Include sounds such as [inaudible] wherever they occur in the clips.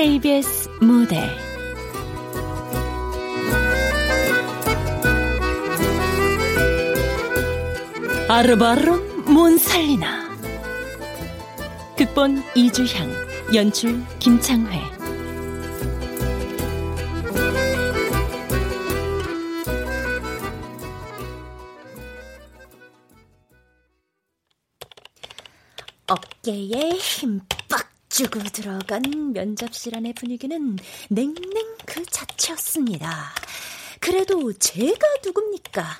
KBS 무대. 아르바름 몬살리나. 극본 이주향 연출 김창회. 어깨에 힘. 빡 주고 들어간 면접실 안의 분위기는 냉랭 그 자체였습니다. 그래도 제가 누굽니까?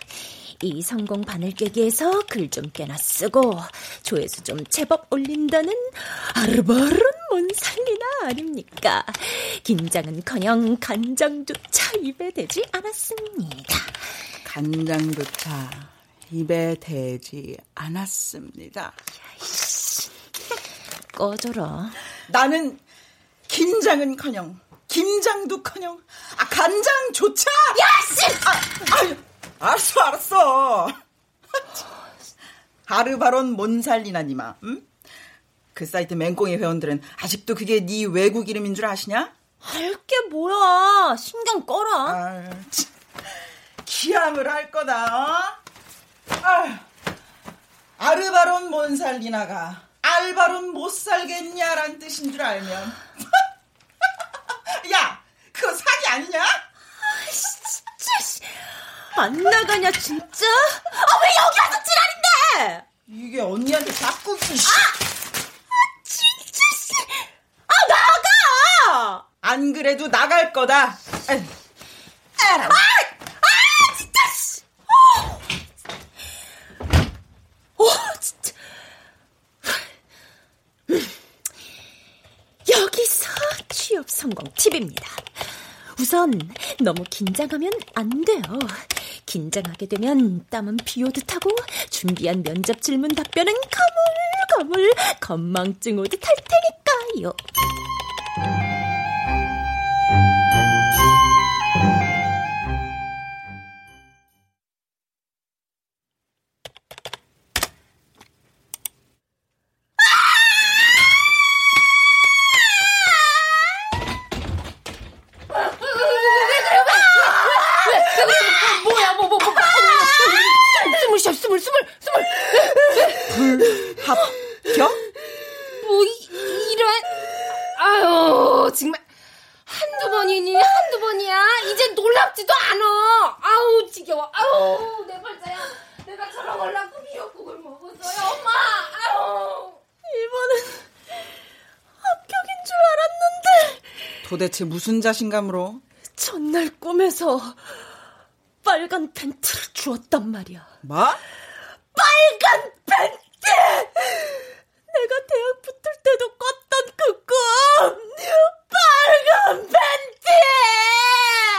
이 성공 바늘 깨기에서 글 좀 꽤나 쓰고 조회수 좀 제법 올린다는 아르바른 몬살리나 아닙니까? 긴장은커녕 간장조차 입에 대지 않았습니다. 간장조차 입에 대지 않았습니다. 꺼져라. 나는 긴장은커녕 김장도커녕 아 간장조차 야씨! 아, 아유, 알았어 알았어. 하르바론 몬살리나니마. 응? 그 사이트 맹꽁이 회원들은 아직도 그게 네 외국 이름인 줄 아시냐? 알게 뭐야. 신경 꺼라. 아, 기함을 할 거다. 어? 아, 아르바론 몬살리나가 알바론 못 살겠냐란 뜻인 줄 알면. [laughs] 야, 그거 사기 아니냐? 아, 진짜. 안 나가냐, 진짜? 아, 왜 여기 와서 지랄인데? 이게 언니한테 자꾸, 이 아! 아, 진짜, 씨. 아, 나가! 안 그래도 나갈 거다. 에이. 아, 아, 진짜, 씨. 어, 진짜. 여기서 취업 성공 팁입니다. 우선 너무 긴장하면 안 돼요. 긴장하게 되면 땀은 비오듯 하고 준비한 면접 질문 답변은 가물가물 건망증 오듯 할 테니까요. 합격? 뭐, 이, 이런. 아유, 정말. 한두 번이니, 한두 번이야. 이제 놀랍지도 않아. 아우, 지겨워. 아우, 내 발자야. 내가 저런 걸 낳고 미역국을 먹었어요, 엄마. 아우. 이번엔 합격인 줄 알았는데. 도대체 무슨 자신감으로? 첫날 꿈에서 빨간 팬트를 주었단 말이야. 뭐? 빨간 팬트! 내가 대학 붙을 때도 꿨던 그 꿈! 빨간 팬티!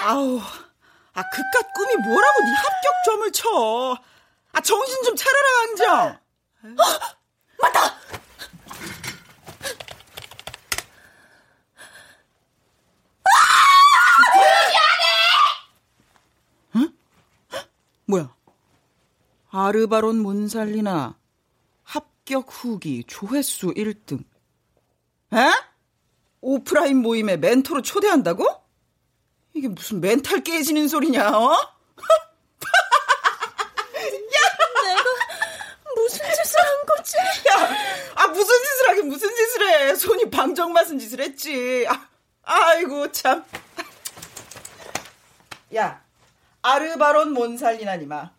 아우, 아, 그깟 꿈이 뭐라고 네 합격점을 쳐. 아, 정신 좀 차려라, 강정. 어, 맞다! 응? 뭐야? 아르바론 몬살리나 합격 후기 조회수 1등. 에? 오프라인 모임에 멘토로 초대한다고? 이게 무슨 멘탈 깨지는 소리냐, 어? [laughs] 내가 무슨 짓을 야, 아, 무슨 짓을 하긴 무슨 짓을 해. 손이 방정 맞은 짓을 했지. 아, 아이고, 참. 야, 아르바론 몬살리나니마.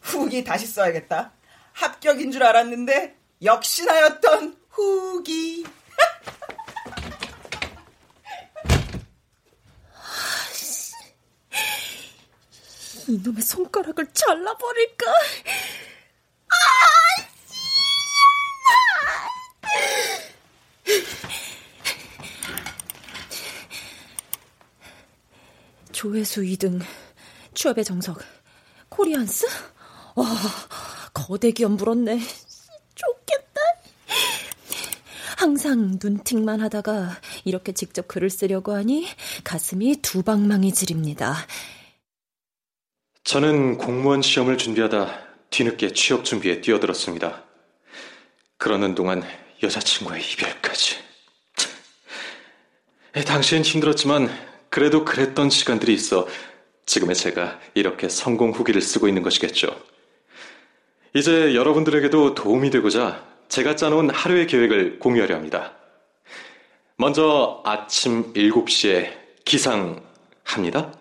후기 다시 써야겠다. 합격인 줄 알았는데, 역시나였던 후기. [laughs] 이놈의 손가락을 잘라버릴까? 조회수 2등, 취업의 정석, 코리안스? 와, 거대 기업 물었네. 좋겠다. 항상 눈팅만 하다가 이렇게 직접 글을 쓰려고 하니 가슴이 두 방망이 질입니다. 저는 공무원 시험을 준비하다 뒤늦게 취업 준비에 뛰어들었습니다. 그러는 동안 여자친구의 이별까지. 당시엔 힘들었지만 그래도 그랬던 시간들이 있어 지금의 제가 이렇게 성공 후기를 쓰고 있는 것이겠죠. 이제 여러분들에게도 도움이 되고자 제가 짜놓은 하루의 계획을 공유하려 합니다. 먼저 아침 7시에 기상합니다.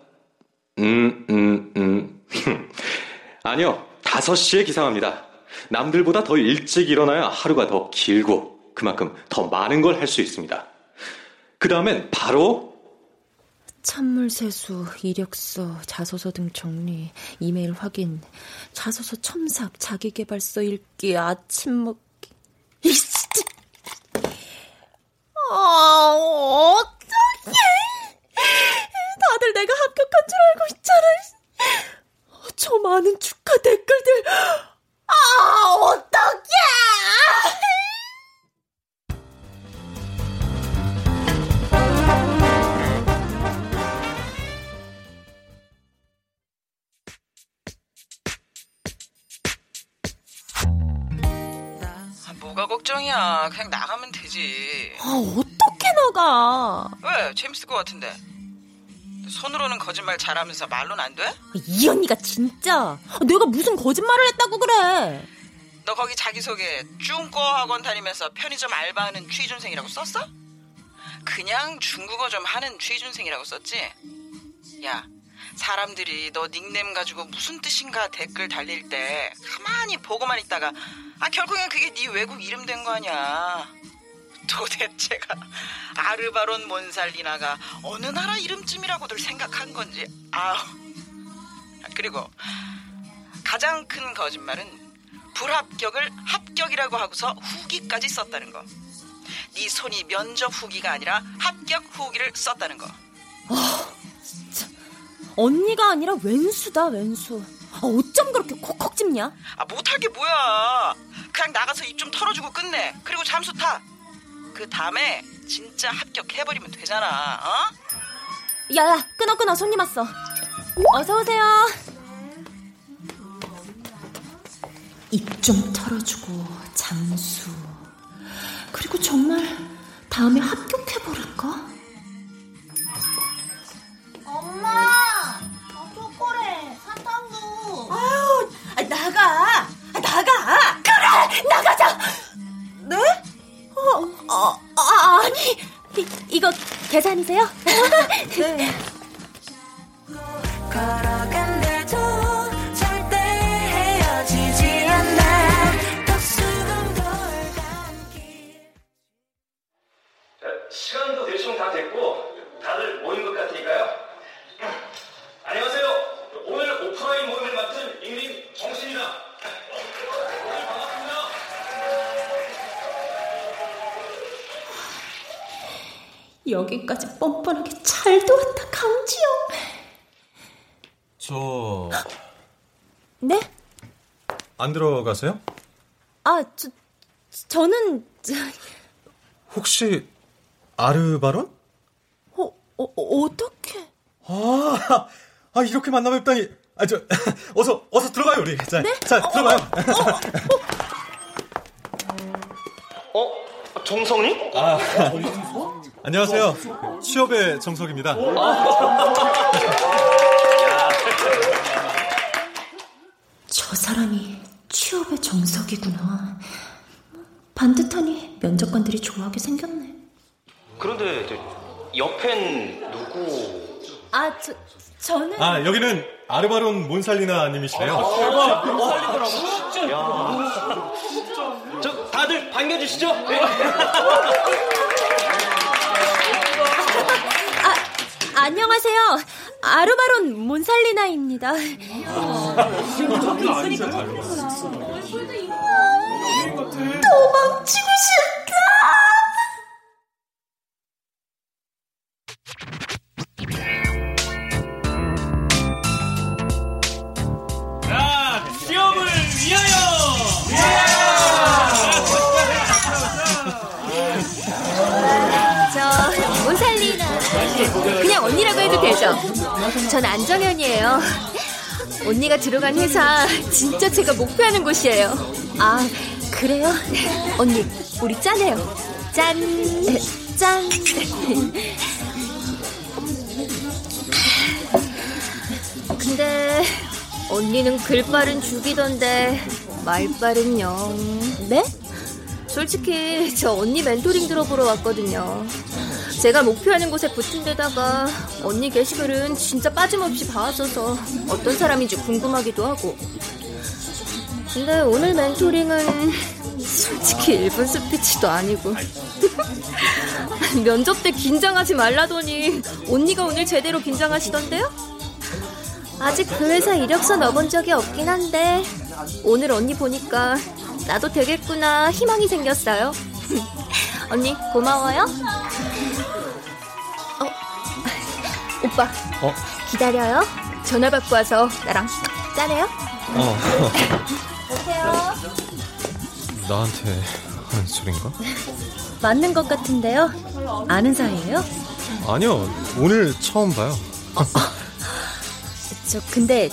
음, 음, 음. [laughs] 아니요. 5시에 기상합니다. 남들보다 더 일찍 일어나야 하루가 더 길고 그만큼 더 많은 걸 할 수 있습니다. 그 다음엔 바로 찬물 세수, 이력서, 자소서 등 정리, 이메일 확인, 자소서 첨삭, 자기개발서 읽기, 아침 먹기. 이씨! 아, 어떡해! 다들 내가 합격한 줄 알고 있잖아. 저 많은 축하 댓글들. 나가? 왜? 재밌을 것 같은데. 손으로는 거짓말 잘하면서 말로는 안 돼? 이 언니가 진짜 내가 무슨 거짓말을 했다고 그래? 너 거기 자기소개 중고 학원 다니면서 편의점 알바하는 취준생이라고 썼어? 그냥 중국어 좀 하는 취준생이라고 썼지? 야, 사람들이 너 닉네임 가지고 무슨 뜻인가 댓글 달릴 때 가만히 보고만 있다가 아 결국엔 그게 네 외국 이름 된 거 아니야. 도대체가 아르바론 몬살리나가 어느 나라 이름쯤이라고들 생각한 건지 아우 그리고 가장 큰 거짓말은 불합격을 합격이라고 하고서 후기까지 썼다는 거. 네 손이 면접 후기가 아니라 합격 후기를 썼다는 거. 언니가 아니라 왼수다 왼수. 아, 어쩜 그렇게 콕콕 집냐? 아 못할 게 뭐야. 그냥 나가서 입 좀 털어주고 끝내. 그리고 잠수 타. 그 다음에 진짜 합격해버리면 되잖아. 어? 야야 끊어 끊어 손님 왔어. 어서 오세요. 입 좀 털어주고 잠수. 그리고 정말 다음에 합격해 버릴까? 계산이세요? 안 들어가세요? 아, 저, 저는, 저, 혹시, 아르바론? 어, 어, 어떻게? 아, [laughs] 아, 이렇게 만나 뵙다니. 아, 저, [laughs] 어서, 어서 들어가요, 우리. 자, 자, 들어가요. 어? 정성님? [laughs] 안녕하세요. 취업의 정석입니다. 저 사람이 정석이구나. 반듯하니 면접관들이 좋아하게 생겼네. 그런데 저, 옆엔 누구? 아, 저, 저는. 아, 여기는 아르바론 몬살리나 님이시래요. 저 다들 반겨주시죠. 안녕하세요. 아르바론 몬살리나입니다. 도망치고 싶다. 자, 시험을 위하여. 저 몬살리나 그냥 언니라고 해도 되죠? 전 안정현이에요. 언니가 들어간 회사 진짜 제가 목표하는 곳이에요. 아, 그래요? 언니, 우리 짠해요. 짠. 짠. 근데 언니는 글빨은 죽이던데 말빨은 영. 네? 솔직히 저 언니 멘토링 들어보러 왔거든요. 제가 목표하는 곳에 붙은 데다가 언니 게시글은 진짜 빠짐없이 봐왔어서 어떤 사람인지 궁금하기도 하고. 근데 오늘 멘토링은 솔직히 1분 스피치도 아니고. [laughs] 면접 때 긴장하지 말라더니 언니가 오늘 제대로 긴장하시던데요? 아직 그 회사 이력서 넣어본 적이 없긴 한데 오늘 언니 보니까 나도 되겠구나 희망이 생겼어요. [laughs] 언니 고마워요. 어, [laughs] 오빠 어? 기다려요. 전화 받고 와서 나랑 짠해요. 어. 오세요. 나한테 하는 소린가? [laughs] 맞는 것 같은데요. 아는 사이예요? 아니요, 오늘 처음 봐요. 저 근데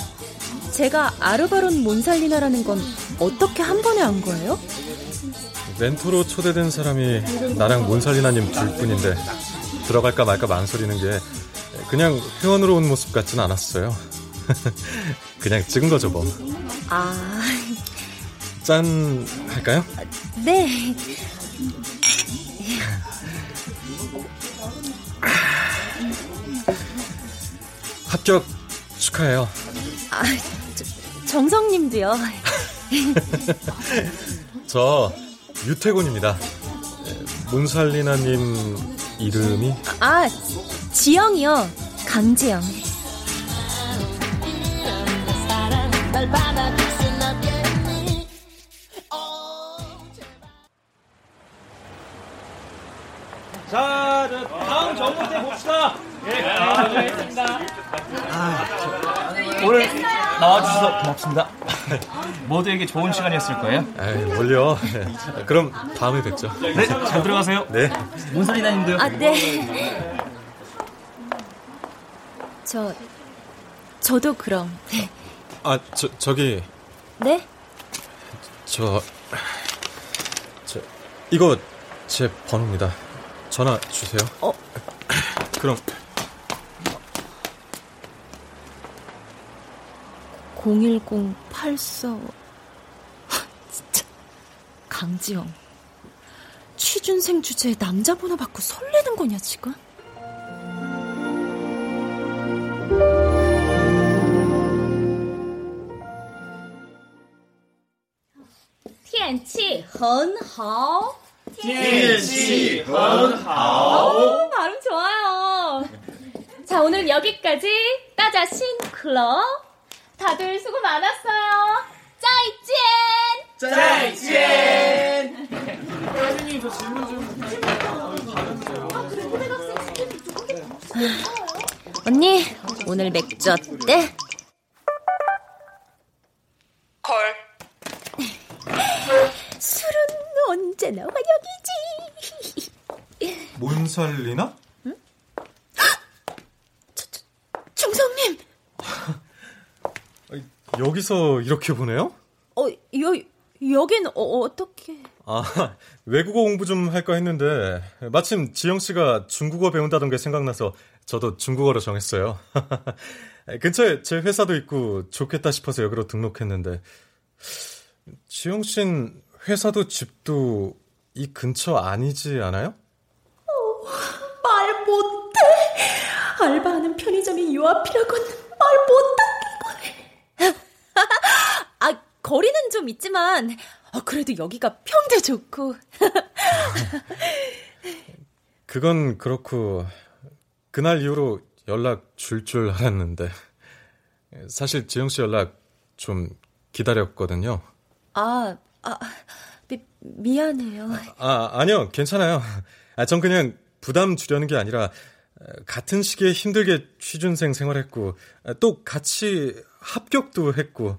제가 아르바론 몬살리나라는 건 어떻게 한 번에 안 거예요? 멘토로 초대된 사람이 나랑 몬살리나님 둘 뿐인데 들어갈까 말까 망설이는 게 그냥 회원으로 온 모습 같진 않았어요. [laughs] 그냥 찍은 거죠 뭐. 아, 짠 할까요? 네. [laughs] 합격 축하해요. 아, 저, 정성님도요. [laughs] 저 유태곤입니다. 몬살리나님 이름이 아, 지영이요. 강지영. 자, 저 다음 정문대 봅시다. 예, 감사합니다. 오늘 나와주셔서 고맙습니다. [laughs] 모두에게 좋은 시간이었을 거예요. 에이, 뭘요? 그럼 다음에 뵙죠. 네, 잘 들어가세요. 네. 몬살리나님도요. 아, 네. 저, 저도 그럼. 아, 저, 저기, 네? 저, 저, 이거 제 번호입니다. 전화 주세요. 어? [clears throat] 그럼, 01084. [laughs] 진짜. 강지영. 취준생 주제에 남자 번호 받고 설레는 거냐, 지금? TNT 很好 TNT 很오, 발음 좋아요. 자, 오늘 여기까지 따자 신 클럽. 다들 수고 많았어요. 짜이젠! 짜이젠! 언니, 오늘 맥주 어때? 콜. 술은 언제나 환영이지. [laughs] 몬살리나? 중성님! [laughs] 여기서 이렇게 보네요? 어, 여, 여긴 어, 어떻게. 아, 외국어 공부 좀 할까 했는데, 마침 지영 씨가 중국어 배운다던 게 생각나서 저도 중국어로 정했어요. [laughs] 근처에 제 회사도 있고 좋겠다 싶어서 여기로 등록했는데, 지영 씨는 회사도 집도 이 근처 아니지 않아요? 말 못해. 알바하는 편의점이 요 앞이라고는 말 못하겠고. [laughs] 아, 거리는 좀 있지만, 아, 그래도 여기가 평대 좋고. [laughs] 그건 그렇고, 그날 이후로 연락 줄줄 알았는데, 사실 지영 씨 연락 좀 기다렸거든요. 아, 아, 미, 미안해요. 아, 아니요, 괜찮아요. 아, 전 그냥 부담 주려는 게 아니라, 같은 시기에 힘들게 취준생 생활했고, 또 같이 합격도 했고,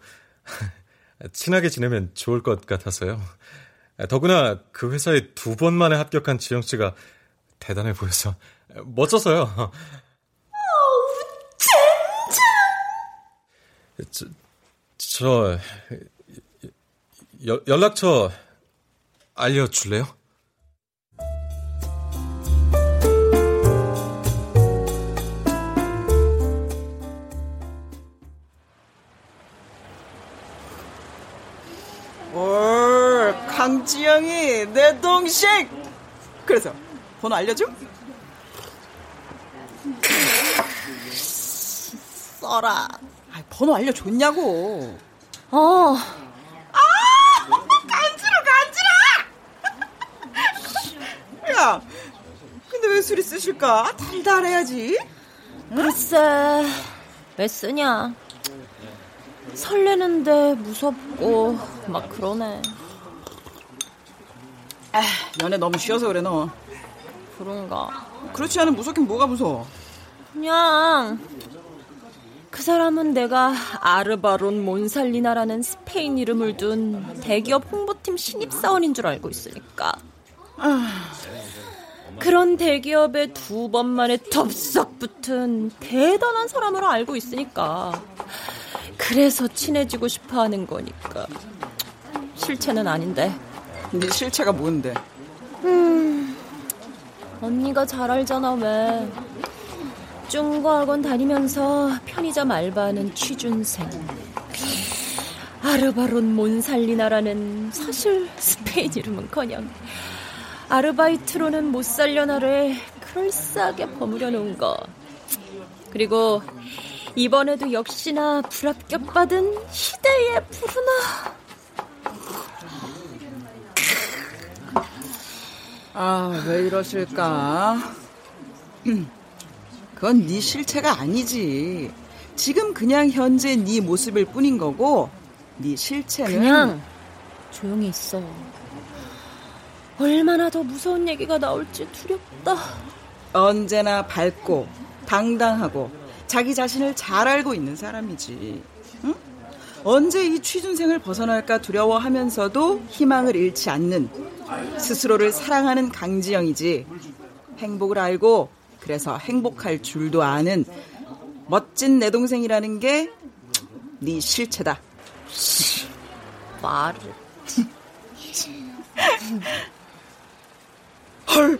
친하게 지내면 좋을 것 같아서요. 더구나 그 회사에 두 번 만에 합격한 지영 씨가 대단해 보여서 멋져서요. 저, 저 여, 연락처 알려줄래요? 올 강지영이 내 동생. 그래서 번호 알려줘? [laughs] 써라. 아, 번호 알려줬냐고. 어, 간지러 간지러. 야, 근데 왜 술이 쓰실까? 달달해야지. 글쎄, 왜 쓰냐. 설레는데 무섭고, 막 그러네. 아, 연애 너무 쉬어서 그래 너. 그런가. 그렇지 않으면 무섭긴 뭐가 무서워. 그냥, 그 사람은 내가 아르바론 몬살리나라는 스페인 이름을 둔 대기업 홍보팀 신입사원인 줄 알고 있으니까. 그런 대기업에 두 번 만에 덥석 붙은 대단한 사람으로 알고 있으니까. 그래서 친해지고 싶어 하는 거니까. 실체는 아닌데. 네 실체가 뭔데? 음, 언니가 잘 알잖아, 왜. 중고 학원 다니면서 편의점 알바하는 취준생. 아르바론 몬살리나라는 사실 스페인 이름은커녕 아르바이트로는 못 살려 나를 그럴싸하게 버무려 놓은 거. 그리고 이번에도 역시나 불합격받은 희대의 부르나. 아, 왜 이러실까? [clears throat] 그건 네 실체가 아니지. 지금 그냥 현재 네 모습일 뿐인 거고, 네 실체는 그냥 조용히 있어. 얼마나 더 무서운 얘기가 나올지 두렵다. 언제나 밝고 당당하고 자기 자신을 잘 알고 있는 사람이지. 응? 언제 이 취준생을 벗어날까 두려워하면서도 희망을 잃지 않는 스스로를 사랑하는 강지영이지. 행복을 알고 그래서 행복할 줄도 아는 멋진 내 동생이라는 게 네 실체다. 말을. [laughs] 헐,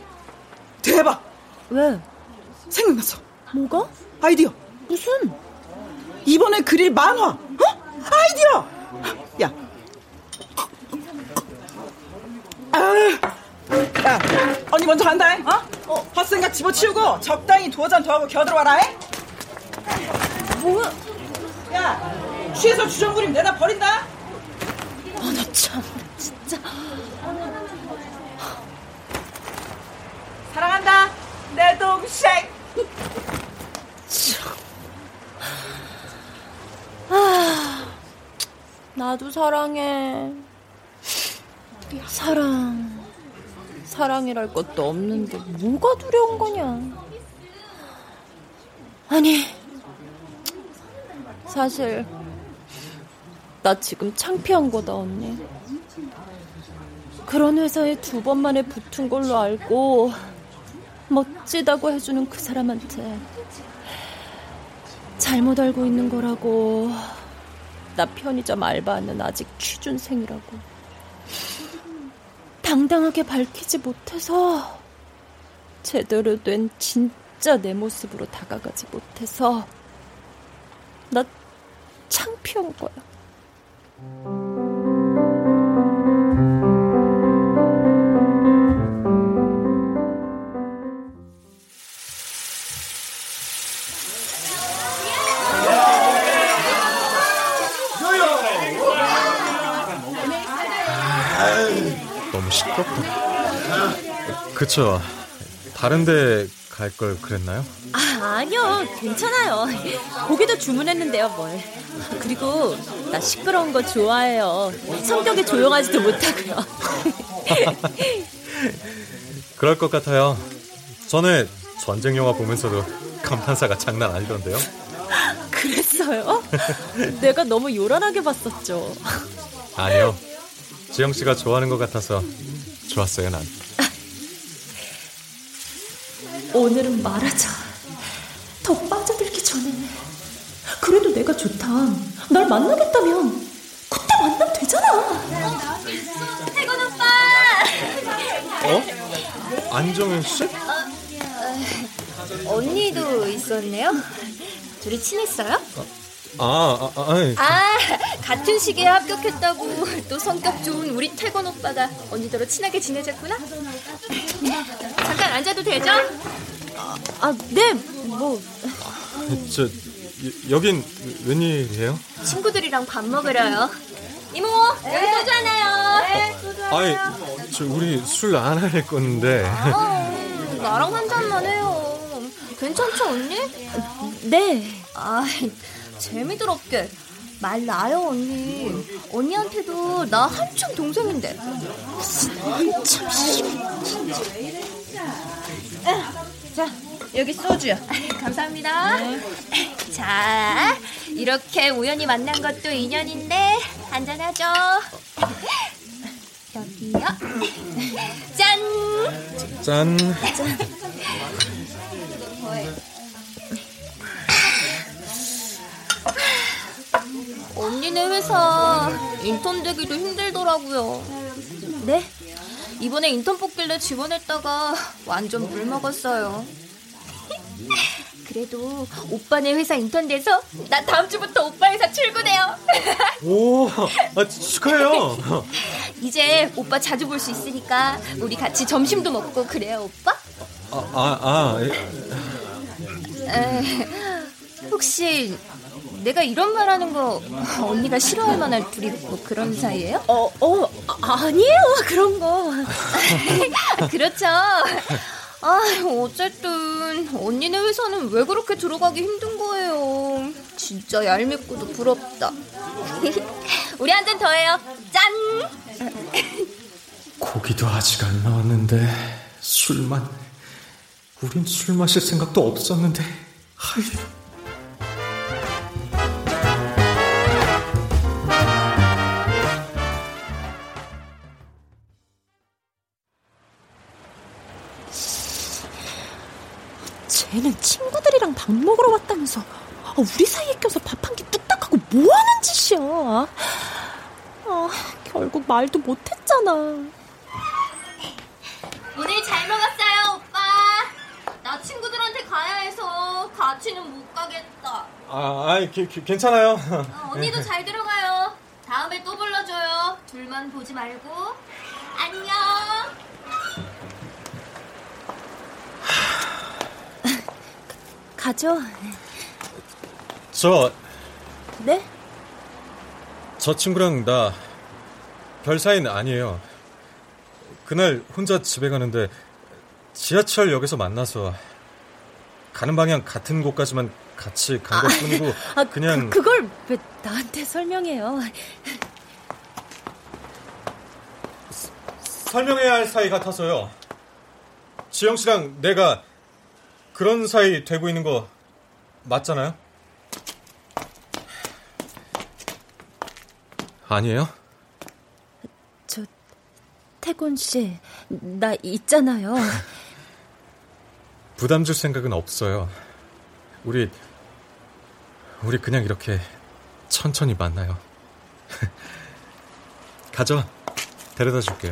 대박. 왜? 생각났어. 뭐가? 아이디어. 무슨? 이번에 그릴 만화. 어? 아이디어. 야. 아, 야, 언니 먼저 간다. 해. 어? 어, 헛생각 집어치우고 적당히 두어 잔더 하고 겨들어와라. 해. 뭐야? 야, 취해서 주전 그림 내다 버린다. 아, 나 참, 진짜. 사랑한다, 내 동생. 아, 나도 사랑해. 사랑. 사랑이랄 것도 없는데 뭐가 두려운 거냐. 아니, 사실 나 지금 창피한 거다, 언니. 그런 회사에 두 번 만에 붙은 걸로 알고 멋지다고 해주는 그 사람한테 잘못 알고 있는 거라고. 나 편의점 알바하는 아직 취준생이라고. 당당하게 밝히지 못해서 제대로 된 진짜 내 모습으로 다가가지 못해서 나 창피한 거야. 그쵸. 다른데 갈 걸 그랬나요? 아, 아니요. 괜찮아요. 고기도 주문했는데요, 뭘. 그리고 나 시끄러운 거 좋아해요. 성격이 조용하지도 못하고요. [laughs] 그럴 것 같아요. 전에 전쟁 영화 보면서도 감탄사가 장난 아니던데요. [laughs] 그랬어요? 내가 너무 요란하게 봤었죠. 아니요. 지영 씨가 좋아하는 것 같아서 좋았어요, 난. 오늘은 말하자. 더 빠져들기 전에. 그래도 내가 좋다. 날 만나겠다면 그때 만나면 되잖아. 태건 오빠! 어? 안정현 씨? 언니도 있었네요? 둘이 친했어요? 아, 아, 아. 아, 같은 시기에 합격했다고 또 성격 좋은 우리 태건 오빠가 언니더러 친하게 지내셨구나? 잠깐 앉아도 되죠? 아, 네, 뭐. [laughs] 저, 여- 여긴 웬일이에요? 친구들이랑 밥 먹으러요. 이모, 여기 소주 하나요. 네, 소주 아니, 저 우리 술 안 할 건데. 어, 나랑 한 잔만 해요. 괜찮죠, 언니? 네. 아, 재미들 없게. 말 나요, 언니. 언니한테도 나 한참 동생인데. 한참 자, 여기 소주요. [laughs] 감사합니다. [laughs] 자, 이렇게 우연히 만난 것도 인연인데 한잔하죠. [laughs] 여기요. 짠! 짠. 언니네 회사 인턴 되기도 힘들더라고요. 네? 이번에 인턴 뽑길래 지원했다가 완전 물 먹었어요. 그래도 오빠네 회사 인턴 돼서 나 다음 주부터 오빠 회사 출근해요. [laughs] 오, 아, 축하해요. [laughs] 이제 오빠 자주 볼 수 있으니까 우리 같이 점심도 먹고 그래요, 오빠? 아, 아, 아, 예. 에, 혹시 내가 이런 말 하는 거 언니가 싫어할 만한 둘이 뭐 그런 사이예요? 어, 어, 아, 아니에요. 그런 거. [laughs] 그렇죠. 아, 어쨌든 언니네 회사는 왜 그렇게 들어가기 힘든 거예요. 진짜 얄밉고도 부럽다. [laughs] 우리 한 잔 더 해요. 짠! 고기도 아직 안 나왔는데 술만 우린 술 마실 생각도 없었는데 하이. 쟤는 친구들이랑 밥 먹으러 왔다면서 아, 우리 사이에 껴서 밥 한 끼 뚝딱 하고 뭐 하는 짓이야? 아, 결국 말도 못했잖아. 오늘 잘 먹었어요, 오빠. 나 친구들한테 가야 해서 같이는 못 가겠다. 아, 아이, 기, 기, 괜찮아요. 어, 언니도 잘 들어가요. 다음에 또 불러줘요. 둘만 보지 말고. 안녕. 가죠. 저, 네? 저 친구랑 나 별 사이는 아니에요. 그날 혼자 집에 가는데 지하철역에서 만나서 가는 방향 같은 곳까지만 같이 간 것 뿐이고 아, 그냥 그, 그걸 왜 나한테 설명해요? 설명해야 할 사이 같아서요. 지영 씨랑 내가 그런 사이 되고 있는 거 맞잖아요? 아니에요? 저 태곤 씨, 나 있잖아요. [laughs] 부담 줄 생각은 없어요. 우리 우리 그냥 이렇게 천천히 만나요. [laughs] 가져. 데려다 줄게요.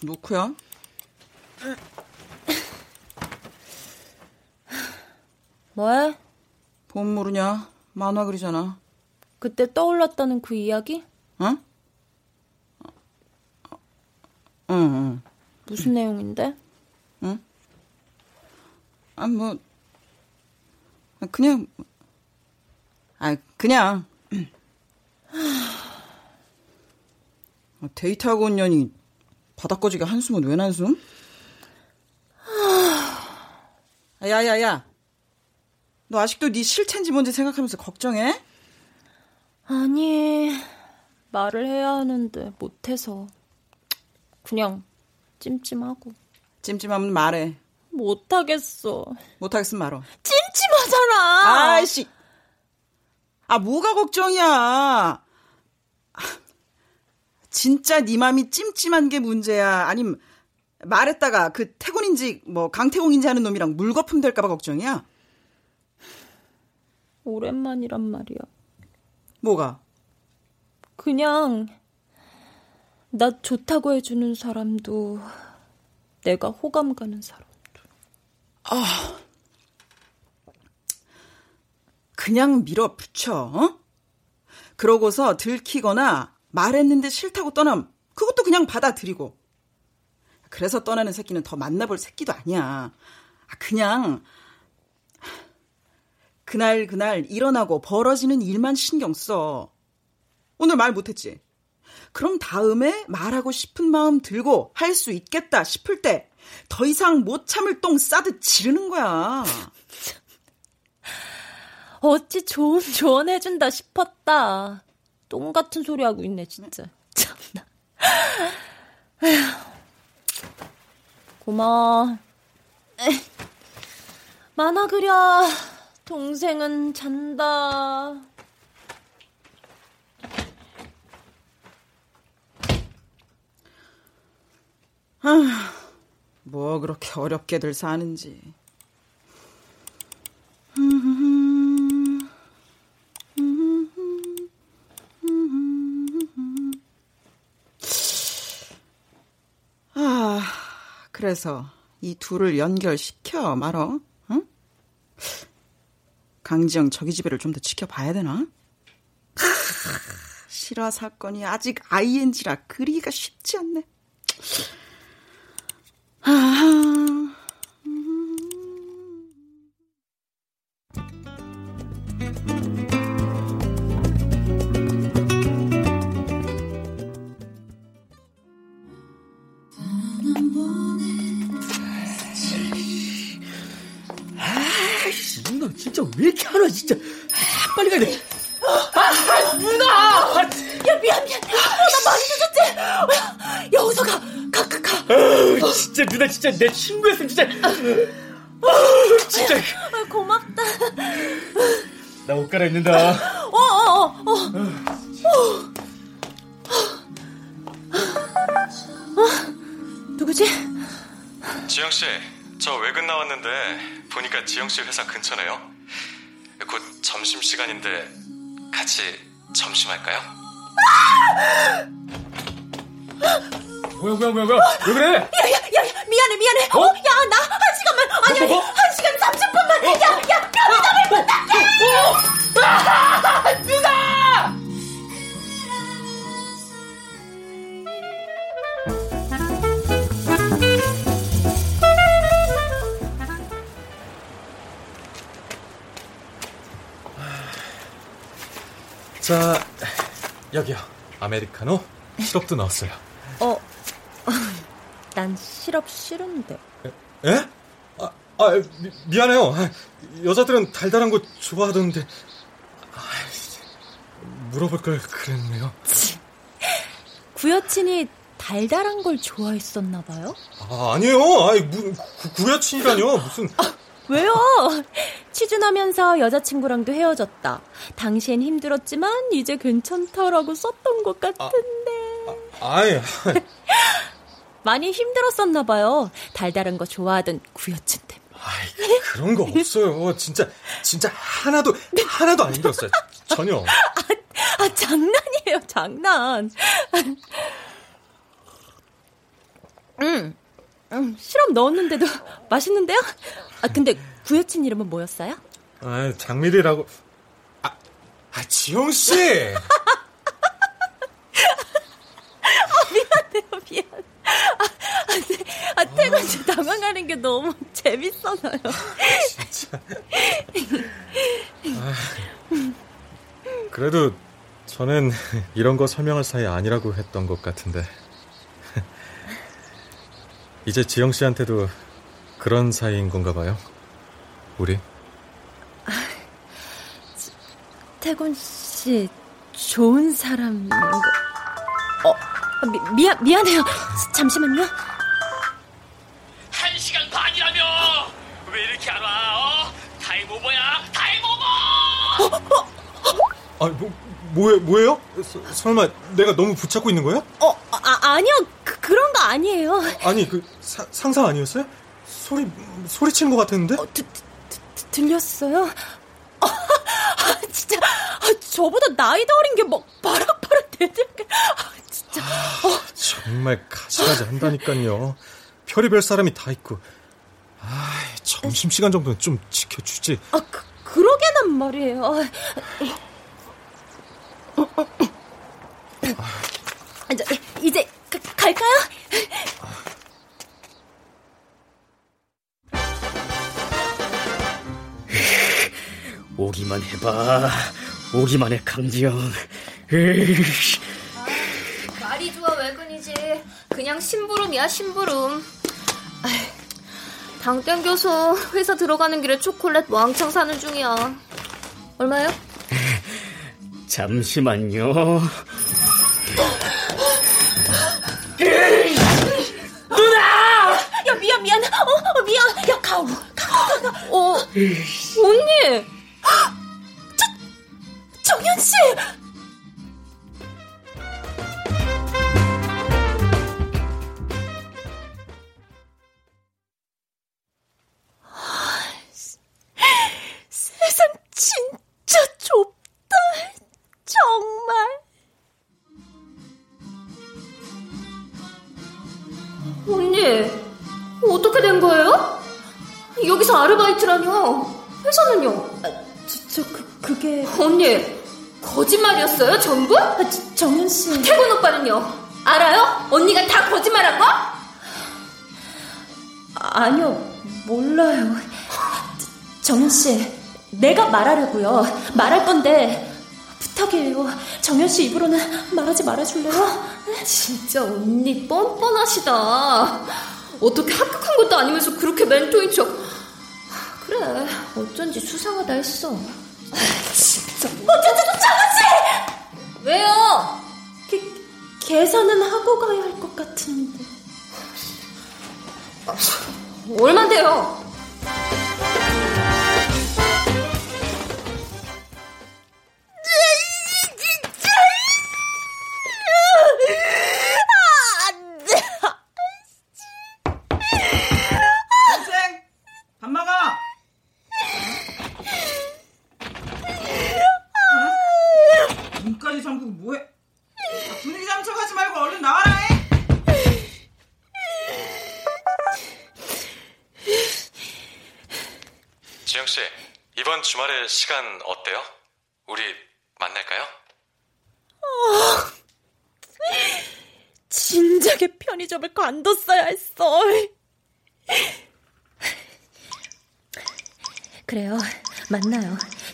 무슨 노크야? 뭐해? 본 모르냐? 만화 그리잖아. 그때 떠올랐다는 그 이야기? 응? 응, 응. 무슨 내용인데? 아, 뭐, 그냥, 아, 그냥. 아, 데이트하고 온 년이 바닥거지게 한숨은 왜 난숨? 아, 야야야 너 아직도 네 실체인지 뭔지 생각하면서 걱정해? 아니, 말을 해야 하는데 못해서. 그냥 찜찜하고. 찜찜하면 말해 못하겠어. 못하겠으면 말어 찜찜하잖아. 아이씨 아 뭐가 걱정이야 아, 진짜 네 맘이 찜찜한 게 문제야 아님 말했다가 그 태곤인지 뭐 강태공인지 하는 놈이랑 물거품 될까봐 걱정이야 오랜만이란 말이야. 뭐가 그냥 나 좋다고 해주는 사람도 내가 호감 가는 사람. 그냥 밀어붙여 어? 그러고서 들키거나 말했는데 싫다고 떠남. 그것도 그냥 받아들이고. 그래서 떠나는 새끼는 더 만나볼 새끼도 아니야. 아, 그냥 그날 그날 일어나고 벌어지는 일만 신경 써. 오늘 말 못했지? 그럼 다음에 말하고 싶은 마음 들고 할 수 있겠다 싶을 때 더 이상 못 참을 똥 싸듯 지르는 거야. 어찌 좋은 조언해준다 싶었다. 똥 같은 소리 하고 있네, 진짜. 참나. 고마워. 만화 그려. 동생은 잔다. 뭐 그렇게 어렵게들 사는지. 그래서 이 둘을 연결시켜 말어. 응? 강지영 저기 집애를 좀 더 지켜봐야 되나? 하, 실화 사건이 아직 ING라 그리기가 쉽지 않네. 아, 나 진짜 내 친구였으면 진짜. 아우, 진짜. 아, 고맙다. 나 옷 갈아입는다. 어, 어, 어, 어. 어. 어. 누구지? 지영 씨, 저 외근 나왔는데 보니까 지영 씨 회사 근처네요. 곧 점심 시간인데 같이 점심 할까요? 뭐야, 뭐야, 뭐야, 뭐야. 왜 그래? 야, 야, 야, 미안해, 미안해. 어? 야, 나 한 시간만. 아니, 아니, 뭐? 한 시간 30분만. 야, 야, 편의점을 부탁해. 자, 여기요. 아메리카노, 시럽도 넣었어요. 어, 난 시럽 싫은데. 예? 아, 아 미, 미안해요. 아, 여자들은 달달한 거 좋아하던데. 아, 물어볼 걸 그랬네요. 구여친이 달달한 걸 좋아했었나 봐요? 아, 아니에요. 아이, 무, 구, 구여친이라뇨. 무슨. 왜요? 취준하면서 여자친구랑도 헤어졌다. 당시엔 힘들었지만 이제 괜찮다라고 썼던 것 같은데. 아이, [laughs] 많이 힘들었었나 봐요. 달달한 거 좋아하던 구여친 때문에. 아이, 그런 거 없어요. 진짜, 진짜 하나도, 하나도 안 힘들었어요. 전혀. 아, 장난이에요, 장난. 음, 음, 시럽 넣었는데도 맛있는데요? 아, 근데 구여친 이름은 뭐였어요? 아, 장미리라고. 아, 아 지영 씨! 미안해요, 미안. 아, [laughs] 아, 네. 아 태관 씨 당황하는 게 너무 [laughs] 재밌어서요. 진짜. 아, 그래도 저는 [laughs] 이런 거 설명할 사이 아니라고 했던 것 같은데. 이제 지영 씨한테도 그런 사이인 건가 봐요. 우리. 태곤 씨 좋은 사람인 거. 어, 미, 미안 미안해요. 잠시만요. 아, 뭐, 뭐예, 뭐예요? 서- 설마 내가 너무 붙잡고 있는 거야? 어, 아, 아니요. 그, 그런 거 아니에요. 아니, 그 사- 상상 아니었어요? 소리 소리치는 것 같았는데? 드, 들렸어요? [laughs] 아, 진짜 아, 저보다 나이도 어린 게 막 바락바락 대들게. 아, 진짜. 어, 정말 가지가지 한다니까요. 별의별 사람이 다 있고. 아, 점심 시간 정도는 좀 지켜주지. 아, 그, 그러게난 말이에요. 아, 저, 이제 가, 갈까요? 오기만 해봐. 오기만 해, 강지영. 말이 좋아 외근이지. 그냥 심부름이야 심부름. 당 땡겨서 회사 들어가는 길에 초콜릿 왕창 사는 중이야. 얼마요? 잠시만요. 누나! 야, 미안, 미안. 어, 어 미안. 야, 가오. 가오, 가오. 어, 언니! 저, 정현 씨! 언니, 거짓말이었어요, 전부? 아, 저, 정현씨. 태곤 오빠는요? 알아요? 언니가 다 거짓말한 거? 아니요, 몰라요. 정현씨, 내가 말하려고요. 말할 건데, 부탁이에요. 정현 씨 입으로는 말하지 말아줄래요? 진짜 언니 뻔뻔하시다. 어떻게 합격한 것도 아니면서 그렇게 멘토인 척. 그래, 어쩐지 수상하다 했어. 어쩌지, 정현씨! 왜요? 게, 계산은 하고 가야 할 것 같은데. 얼만데요?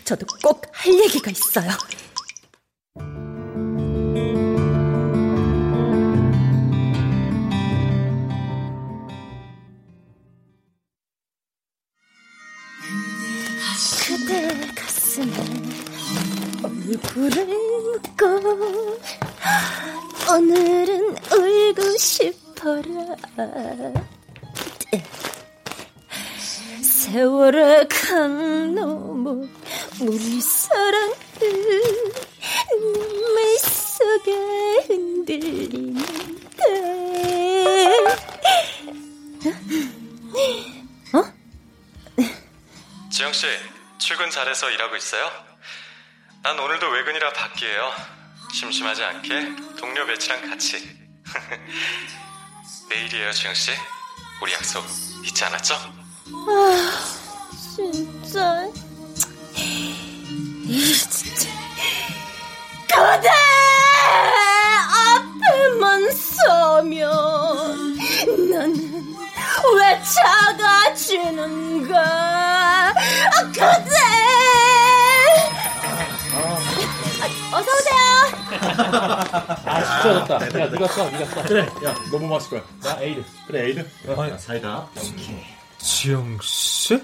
저도 꼭 할 얘기가 있어요. 지영 씨, 출근 잘해서 일하고 있어요? 난 오늘도 외근이라 바뀌에요. 심심하지 않게 동료 배치랑 같이. [laughs] 내일이에요, 지영 씨. 우리 약속 잊지 않았죠? 아, 진짜. 이 진짜. 그대 앞에만 서면 나는 왜 작아지는가? 아, 그대. 아, 어서 오세요. 아, 진짜 어렵다. 야, 네가 써, 네가 써. 그래, 야, 너뭐 마실 거야? 나 에이드. 그래, 에이드. 어, 야, 사이다. 오케이. 지영 씨?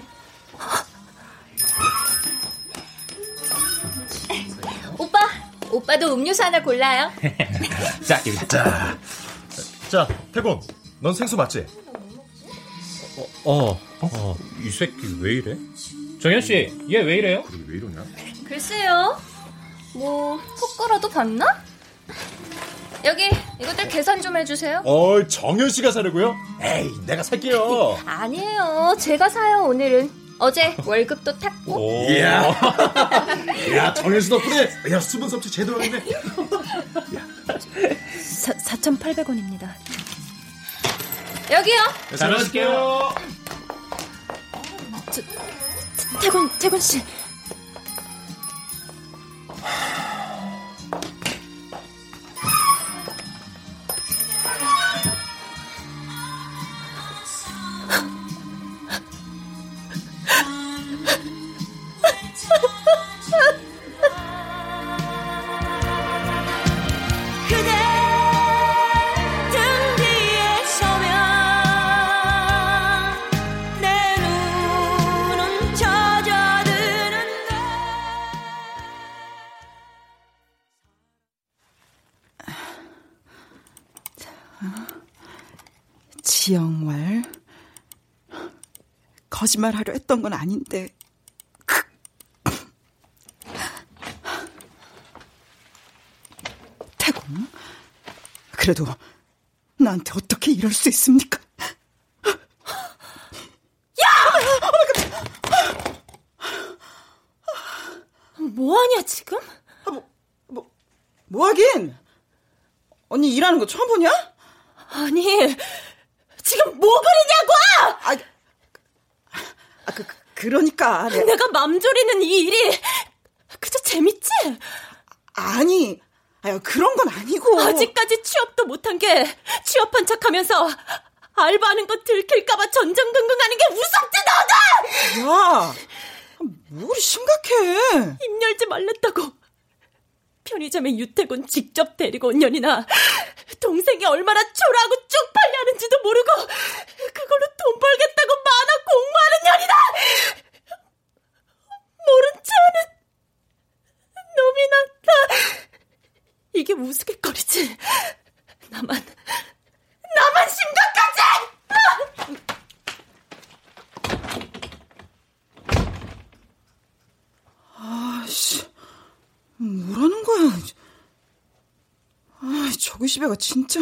오빠, 오빠도 음료수 하나 골라요. [laughs] 자, 여기. 자, 자, 태곤, 넌 생수 맞지? 어, 어, 이 새끼 왜 이래? 정현 씨, 얘 왜 이래요? 왜 이러냐? 글쎄요. 뭐, 속거라도 봤나? 여기, 이것들 계산 좀 해주세요. 어이, 정현 씨가 사려고요? 에이, 내가 살게요. [laughs] 아니에요. 제가 사요, 오늘은. 어제 월급도 탔고. 이야. [laughs] 야, 정현 씨 덕분에, 야, 수분 섭취 제대로 했네. 4,800원입니다. 여기요. 잘 마실게요. 태곤, 태곤 씨. 거짓말하려 했던 건 아닌데 태공 그래도 나한테 어떻게 이럴 수 있습니까? 뭐하냐, 지금? 뭐 하긴 언니 일하는 거 처음 보냐? 아니, 지금 뭐 그러냐고! 아, 그, 그- 그러니까 내- 내가 맘졸이는 이 일이 그저 재밌지? 아니 아유 그런 건 아니고 아직까지 취업도 못한 게 취업한 척 하면서 알바하는 거 들킬까봐 전전긍긍하는 게 무섭지 너도! 야, 뭘 심각해? 입 열지 말랬다고. 편의점에 유태군 직접 데리고 온 년이나 동생이 얼마나 초라하고 쪽팔려 하는지도 모르고 그걸로 돈 벌겠다고 만화 공부하는 년이다! 모른 체 하는 놈이 났다. 이게 우스갯거리지. 나만, 나만 심각하지! 아씨, 뭐라는 거야? 집애가 진짜.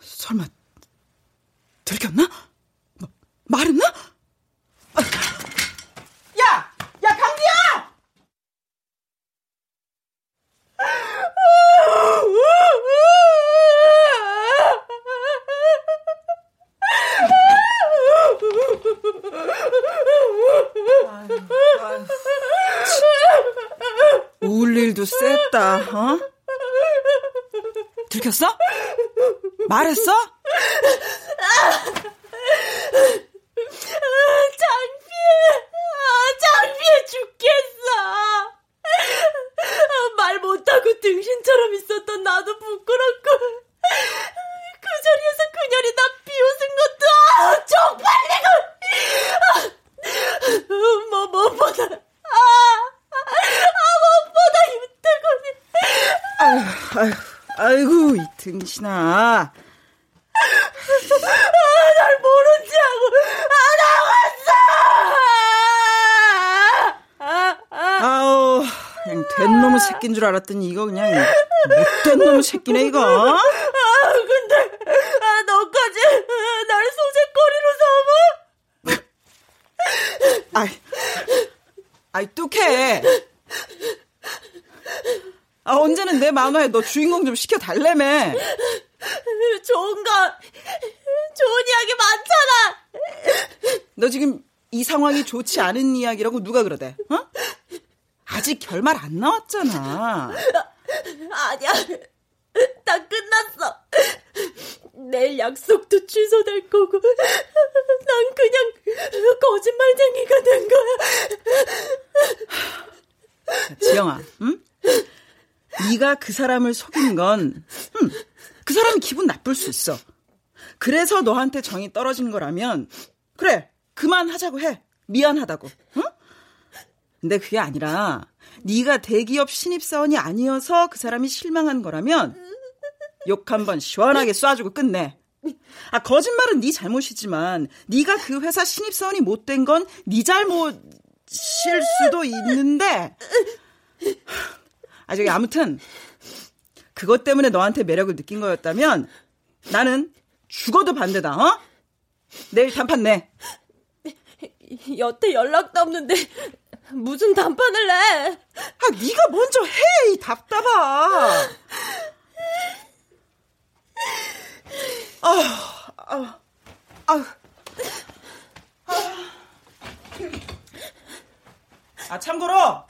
설마 들켰나? 뭐, 말했나? 아, 야, 야 강디야! 울 일도 셌다, 어? 들켰어? 말했어? 창피해. 아, 창피해 죽겠어. 아, 말 못하고 등신처럼 있었던 나도 부끄럽고. 그 자리에서 그녀이 나 비웃은 것도 아, 쪽팔리고. 아, 뭐, 무엇보다. 아, 아, 무엇보다 유태곤이. 아휴, 아휴, 아이고, 이 등신아. 아, 날 모른지 하고, 아, 나왔어! 아우, 그냥 된 놈의 새끼인 줄 알았더니 이거 그냥 못된 놈의 새끼네, 이거. [laughs] 아, 근데, 아, 너까지 날 소재거리로 삼아? 아이, 아이, 뚝해. 아, 언제는 내 만화에 너 주인공 좀 시켜 달래매. 좋은 거, 좋은 이야기 많잖아! 너 지금 이 상황이 좋지 않은 이야기라고 누가 그러대, 어? 아직 결말 안 나왔잖아. 아니야, 다 끝났어. 내일 약속도 취소될 거고, 난 그냥 거짓말쟁이가 된 거야. 지영아, 응? 네가 그 사람을 속인 건, 음, 그 사람이 기분 나쁠 수 있어. 그래서 너한테 정이 떨어진 거라면, 그래, 그만하자고 해. 미안하다고. 응? 근데 그게 아니라, 네가 대기업 신입사원이 아니어서 그 사람이 실망한 거라면, 욕 한번 시원하게 쏴주고 끝내. 아 거짓말은 네 잘못이지만 네가 그 회사 신입사원이 못 된 건 네 잘못일 수도 있는데 아 저기 아무튼 그것 때문에 너한테 매력을 느낀 거였다면 나는 죽어도 반대다. 어? 내일 단판 내. 여태 연락도 없는데 무슨 단판을 내? 아 네가 먼저 해, 이 답답아. 아, 아, 아, 아, 참고로,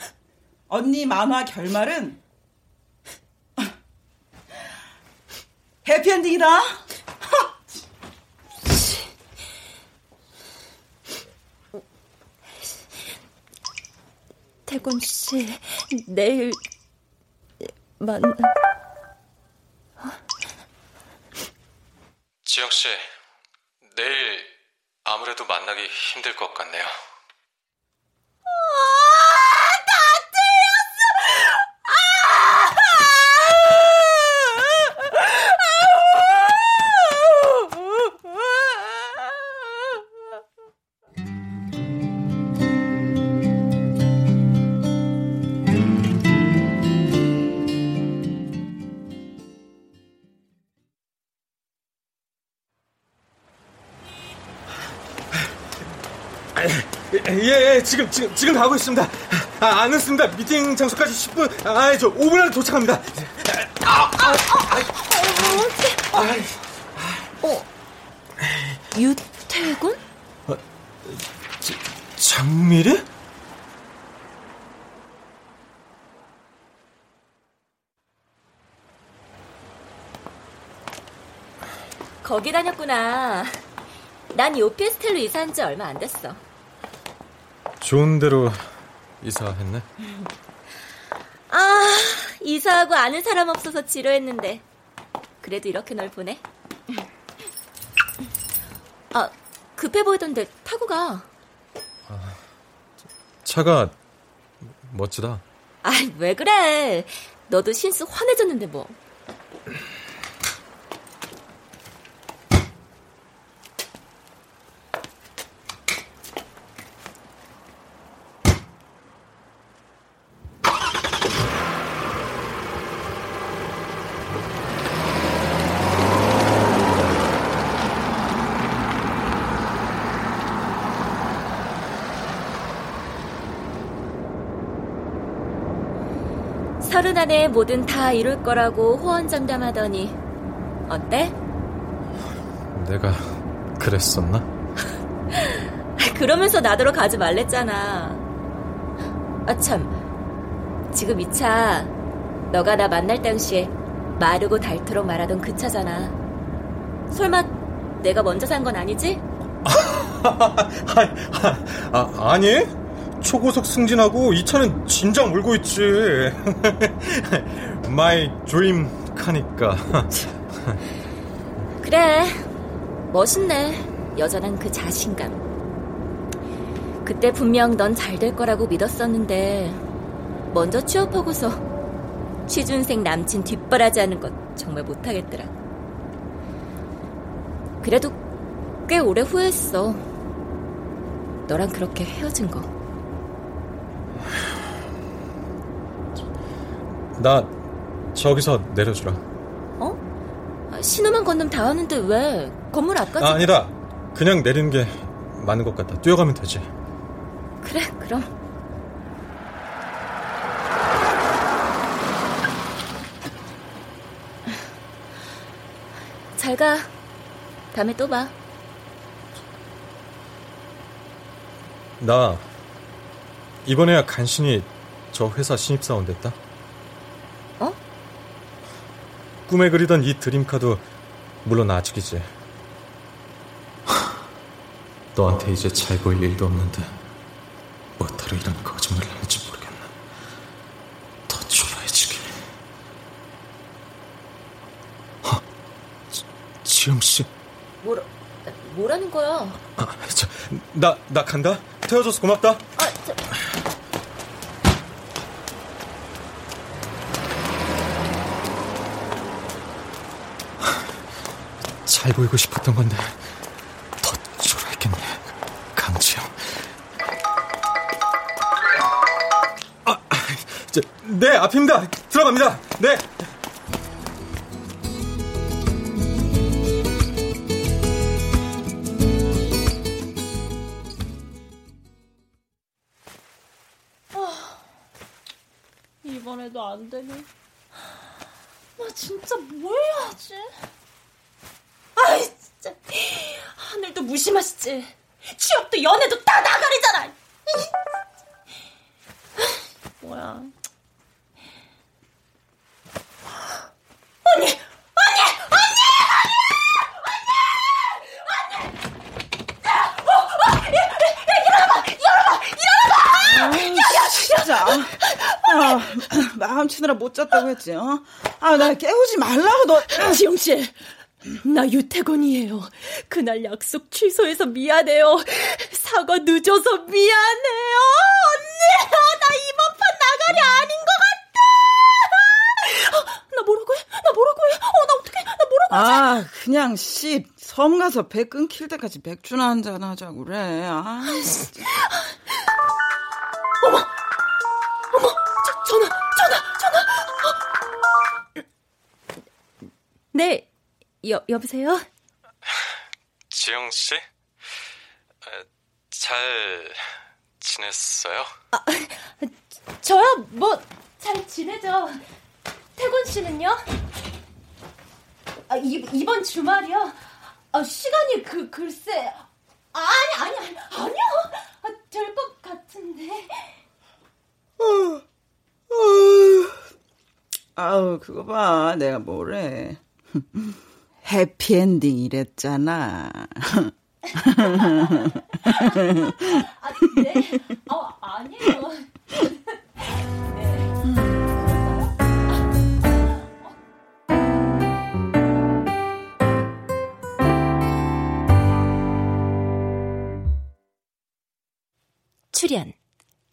언니 만화 결말은, 해피엔딩이다. 태곤 씨, 내일 만나. 지영 씨, 내일 아무래도 만나기 힘들 것 같네요. 지금, 지금, 지금 가고 있습니다. 아, 안 늦습니다. 미팅 장소까지 10분, 아, 저 5분 안에 도착합니다. 아, 아, 아, 어, 유태군? 장미래? 거기 다녔구나. 난 요피스텔로 이사한 지 얼마 안 됐어. 좋은 대로 이사했네. 아, 이사하고 아는 사람 없어서 지루했는데. 그래도 이렇게 널 보내. 아, 급해 보이던데 타고 가. 차가 멋지다. 아, 왜 그래? 너도 신수 환해졌는데 뭐. 서른 안에 뭐든 다 이룰 거라고 호언장담하더니 어때? 내가 그랬었나? 그러면서 나더러 가지 말랬잖아. 아 참, 지금 이 차 너가 나 만날 당시에 마르고 닳도록 말하던 그 차잖아. 설마 내가 먼저 산 건 아니지? [laughs] 아, 아니? 초고속 승진하고 이 차는 진작 몰고 있지. [laughs] My dream 카니까. [laughs] 그래, 멋있네. 여전한 그 자신감. 그때 분명 넌 잘 될 거라고 믿었었는데, 먼저 취업하고서 취준생 남친 뒷바라지 하는 것 정말 못하겠더라. 그래도 꽤 오래 후회했어. 너랑 그렇게 헤어진 거. 나 저기서 내려주라. 어? 아, 신호만 건너면 다 왔는데 왜? 건물 앞까지. 아, 아니다. 그냥 내리는 게 맞는 것 같다. 뛰어가면 되지. 그래, 그럼. 잘 가. 다음에 또 봐. 나 이번에야 간신히 저 회사 신입사원 됐다. 꿈에 그리던 이 드림카도 물론 아직이지. [laughs] 너한테 이제 잘 보일 일도 없는데 뭐하러 이런 거짓말을 할지 모르겠네. 더 좋아해지길. 지영 씨. 뭐라 뭐라는 거야? 아, 저, 나, 나 간다. 태워줘서 고맙다. 잘 보이고 싶었던 건데 더 초라했겠네. 강지영. 아, 저, 네 앞입니다. 들어갑니다. 네. 이번에도 안 되네. 나 진짜 뭐 해야지? 아이, 진짜. 하늘도 무심하시지. 취업도 연애도 다 나가리잖아. 뭐야. 언니! 언니! 언니! 진짜. 아, 마음 치느라 못 잤다고 했지, 어? 아, 나 깨우지 말라고, 너. 지영 씨, 나 유태곤이에요. 그날 약속 취소해서 미안해요. 사과 늦어서 미안해요. 언니, 나 이번 판 나가리 아닌 것 같아. 어, 나 뭐라고 해? 나 뭐라고 해? 어, 나 어떡해? 나 뭐라고 하지? 아, 그냥 씨, 섬 가서 배 끊길 때까지 맥주나 한잔 하자고 그래. 아. 어머, 어머, 저, 전화, 전화, 전화. 어. 네, 여, 여보세요? 지영 씨? 잘 지냈어요? [laughs] 저요, 뭐, 잘 지내죠. 태곤 씨는요? 아, 이, 이번 주말이요? 아, 시간이 그, 글쎄. 아니, 아니, 아니, 아니요. 아, 될것 같은데. 아우, 그거 봐. 내가 뭐래. [laughs] 해피엔딩 이랬잖아. [laughs] 아, 아니에요. 출연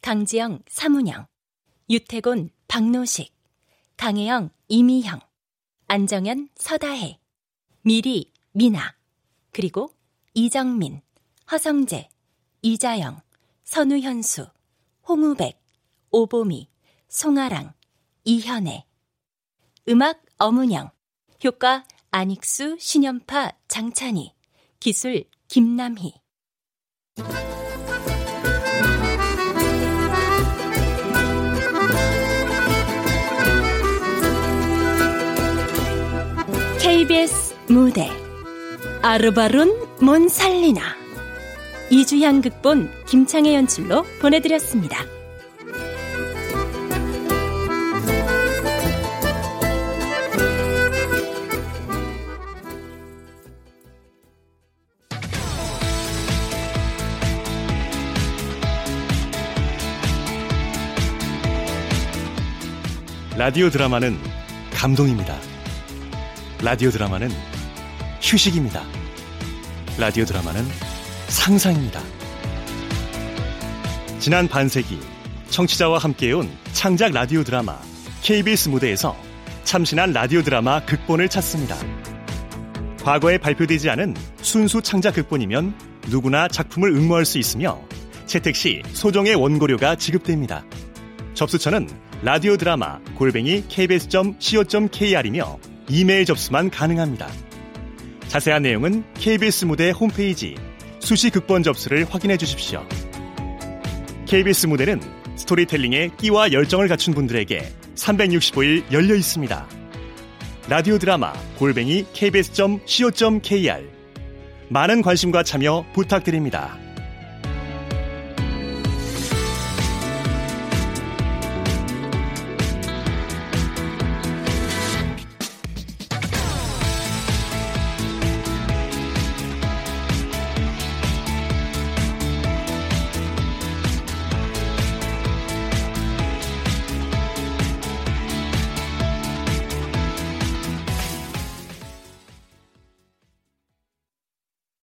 강지영, 사문영, 유태곤, 박노식, 강혜영, 이미형, 안정현, 서다혜, 미리, 미나, 그리고 이정민, 허성재, 이자영, 선우현수, 홍우백, 오보미, 송아랑, 이현애. 음악 어문영, 효과 안익수, 신연파, 장찬희, 기술 김남희. KBS 무대 아르바룬 몬살리나 이주향 극본 김창의 연출로 보내드렸습니다. 라디오 드라마는 감동입니다. 라디오 드라마는 휴식입니다. 라디오 드라마는 상상입니다. 지난 반세기 청취자와 함께해온 창작 라디오 드라마 KBS 무대에서 참신한 라디오 드라마 극본을 찾습니다. 과거에 발표되지 않은 순수 창작 극본이면 누구나 작품을 응모할 수 있으며 채택 시 소정의 원고료가 지급됩니다. 접수처는 라디오 드라마 골뱅이 kbs.co.kr이며 이메일 접수만 가능합니다. 자세한 내용은 KBS 무대 홈페이지 수시 극본 접수를 확인해 주십시오. KBS 무대는 스토리텔링에 끼와 열정을 갖춘 분들에게 365일 열려 있습니다. 라디오 드라마 골뱅이 kbs.co.kr 많은 관심과 참여 부탁드립니다.